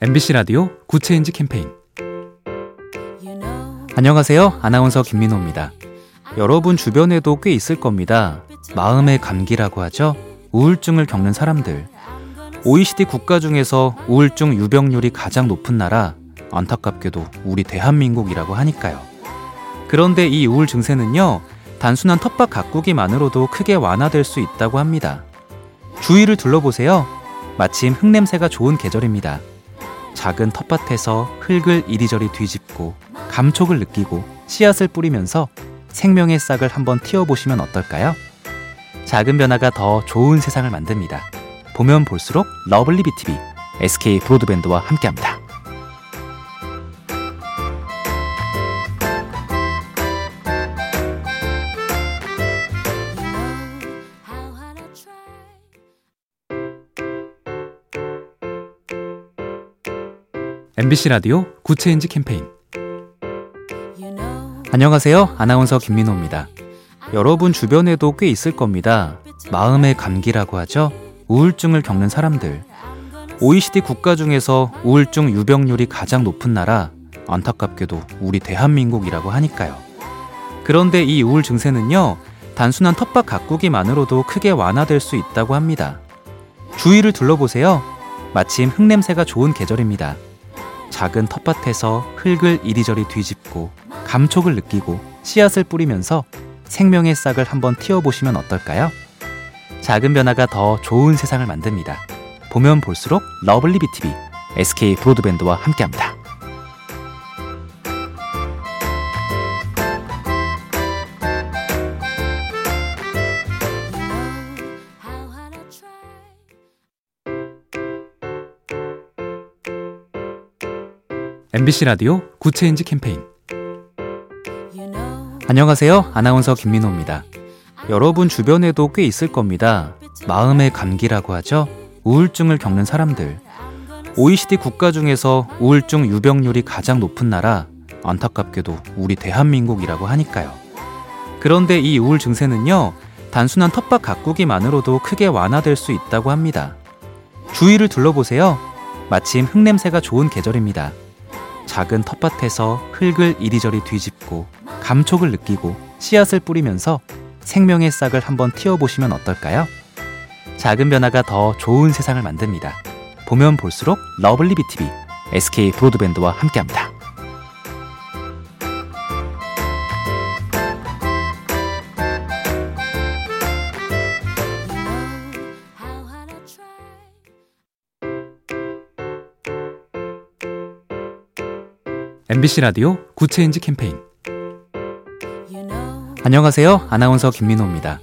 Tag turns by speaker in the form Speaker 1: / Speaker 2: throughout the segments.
Speaker 1: MBC 라디오 Good Change 캠페인 안녕하세요. 아나운서 김민호입니다. 여러분 주변에도 꽤 있을 겁니다. 마음의 감기라고 하죠. 우울증을 겪는 사람들. OECD 국가 중에서 우울증 유병률이 가장 높은 나라, 안타깝게도 우리 대한민국이라고 하니까요. 그런데 이 우울 증세는요, 단순한 텃밭 가꾸기만으로도 크게 완화될 수 있다고 합니다. 주위를 둘러보세요. 마침 흙냄새가 좋은 계절입니다. 작은 텃밭에서 흙을 이리저리 뒤집고 감촉을 느끼고 씨앗을 뿌리면서 생명의 싹을 한번 틔워보시면 어떨까요? 작은 변화가 더 좋은 세상을 만듭니다. 보면 볼수록 lovely B tv SK 브로드밴드와 함께합니다. MBC 라디오 Good Change 캠페인 안녕하세요. 아나운서 김민호입니다. 여러분 주변에도 꽤 있을 겁니다. 마음의 감기라고 하죠. 우울증을 겪는 사람들. OECD 국가 중에서 우울증 유병률이 가장 높은 나라, 안타깝게도 우리 대한민국이라고 하니까요. 그런데 이 우울 증세는요, 단순한 텃밭 가꾸기만으로도 크게 완화될 수 있다고 합니다. 주위를 둘러보세요. 마침 흙냄새가 좋은 계절입니다. 작은 텃밭에서 흙을 이리저리 뒤집고 감촉을 느끼고 씨앗을 뿌리면서 생명의 싹을 한번 틔워보시면 어떨까요? 작은 변화가 더 좋은 세상을 만듭니다. 보면 볼수록 lovely B tv SK 브로드밴드와 함께합니다. MBC 라디오 Good Change 캠페인 안녕하세요. 아나운서 김민호입니다. 여러분 주변에도 꽤 있을 겁니다. 마음의 감기라고 하죠. 우울증을 겪는 사람들. OECD 국가 중에서 우울증 유병률이 가장 높은 나라, 안타깝게도 우리 대한민국이라고 하니까요. 그런데 이 우울 증세는요, 단순한 텃밭 가꾸기만으로도 크게 완화될 수 있다고 합니다. 주위를 둘러보세요. 마침 흙냄새가 좋은 계절입니다. 작은 텃밭에서 흙을 이리저리 뒤집고 감촉을 느끼고 씨앗을 뿌리면서 생명의 싹을 한번 틔워보시면 어떨까요? 작은 변화가 더 좋은 세상을 만듭니다. 보면 볼수록 lovely B tv SK 브로드밴드와 함께합니다. MBC 라디오 Good Change 캠페인 안녕하세요. 아나운서 김민호입니다.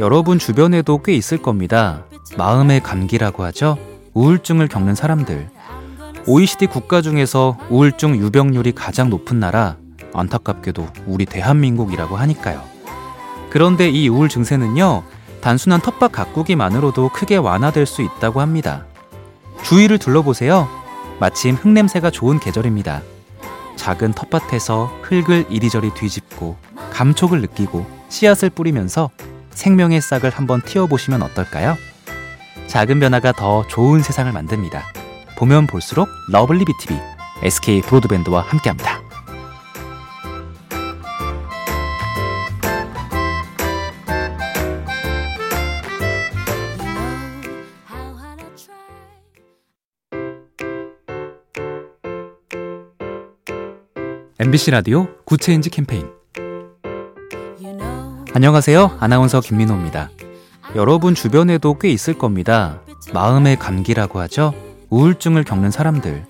Speaker 1: 여러분 주변에도 꽤 있을 겁니다. 마음의 감기라고 하죠. 우울증을 겪는 사람들. OECD 국가 중에서 우울증 유병률이 가장 높은 나라, 안타깝게도 우리 대한민국이라고 하니까요. 그런데 이 우울 증세는요, 단순한 텃밭 가꾸기만으로도 크게 완화될 수 있다고 합니다. 주위를 둘러보세요. 마침 흙냄새가 좋은 계절입니다. 작은 텃밭에서 흙을 이리저리 뒤집고 감촉을 느끼고 씨앗을 뿌리면서 생명의 싹을 한번 틔워보시면 어떨까요? 작은 변화가 더 좋은 세상을 만듭니다. 보면 볼수록 lovely B tv SK 브로드밴드와 함께합니다. MBC 라디오 Good Change 캠페인 안녕하세요. 아나운서 김민호입니다. 여러분 주변에도 꽤 있을 겁니다. 마음의 감기라고 하죠. 우울증을 겪는 사람들.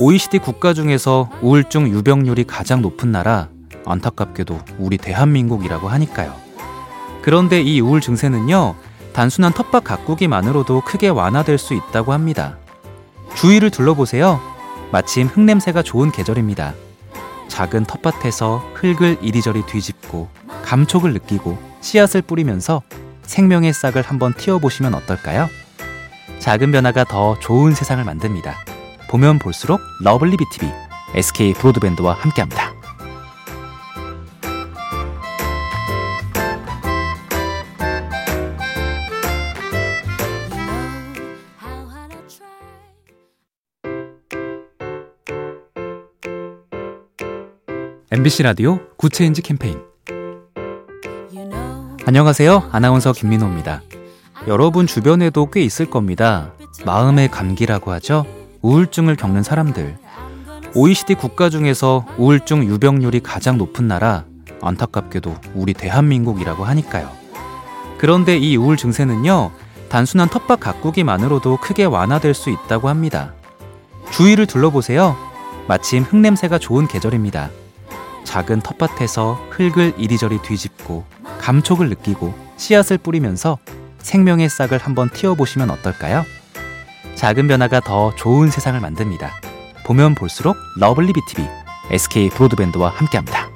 Speaker 1: OECD 국가 중에서 우울증 유병률이 가장 높은 나라, 안타깝게도 우리 대한민국이라고 하니까요. 그런데 이 우울 증세는요, 단순한 텃밭 가꾸기만으로도 크게 완화될 수 있다고 합니다. 주위를 둘러보세요. 마침 흙냄새가 좋은 계절입니다. 작은 텃밭에서 흙을 이리저리 뒤집고 감촉을 느끼고 씨앗을 뿌리면서 생명의 싹을 한번 틔워보시면 어떨까요? 작은 변화가 더 좋은 세상을 만듭니다. 보면 볼수록 러블리 비티비 SK 브로드밴드와 함께합니다. MBC 라디오 Good Change 캠페인 안녕하세요. 아나운서 김민호입니다. 여러분 주변에도 꽤 있을 겁니다. 마음의 감기라고 하죠. 우울증을 겪는 사람들. OECD 국가 중에서 우울증 유병률이 가장 높은 나라, 안타깝게도 우리 대한민국이라고 하니까요. 그런데 이 우울 증세는요, 단순한 텃밭 가꾸기만으로도 크게 완화될 수 있다고 합니다. 주위를 둘러보세요. 마침 흙냄새가 좋은 계절입니다. 작은 텃밭에서 흙을 이리저리 뒤집고 감촉을 느끼고 씨앗을 뿌리면서 생명의 싹을 한번 틔워보시면 어떨까요? 작은 변화가 더 좋은 세상을 만듭니다. 보면 볼수록 러블리 비티비 SK 브로드밴드와 함께합니다.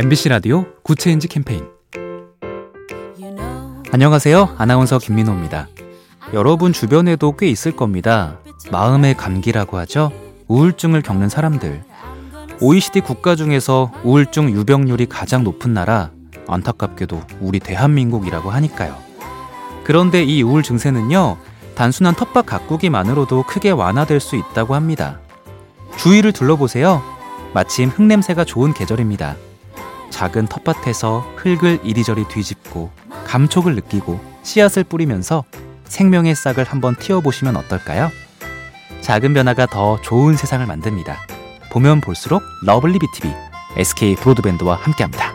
Speaker 1: MBC 라디오 Good Change 캠페인 안녕하세요. 아나운서 김민호입니다. 여러분 주변에도 꽤 있을 겁니다. 마음의 감기라고 하죠. 우울증을 겪는 사람들. OECD 국가 중에서 우울증 유병률이 가장 높은 나라, 안타깝게도 우리 대한민국이라고 하니까요. 그런데 이 우울 증세는요, 단순한 텃밭 가꾸기만으로도 크게 완화될 수 있다고 합니다. 주위를 둘러보세요. 마침 흙냄새가 좋은 계절입니다. 작은 텃밭에서 흙을 이리저리 뒤집고 감촉을 느끼고 씨앗을 뿌리면서 생명의 싹을 한번 틔워보시면 어떨까요? 작은 변화가 더 좋은 세상을 만듭니다. 보면 볼수록 러블리 비티비 SK 브로드밴드와 함께합니다.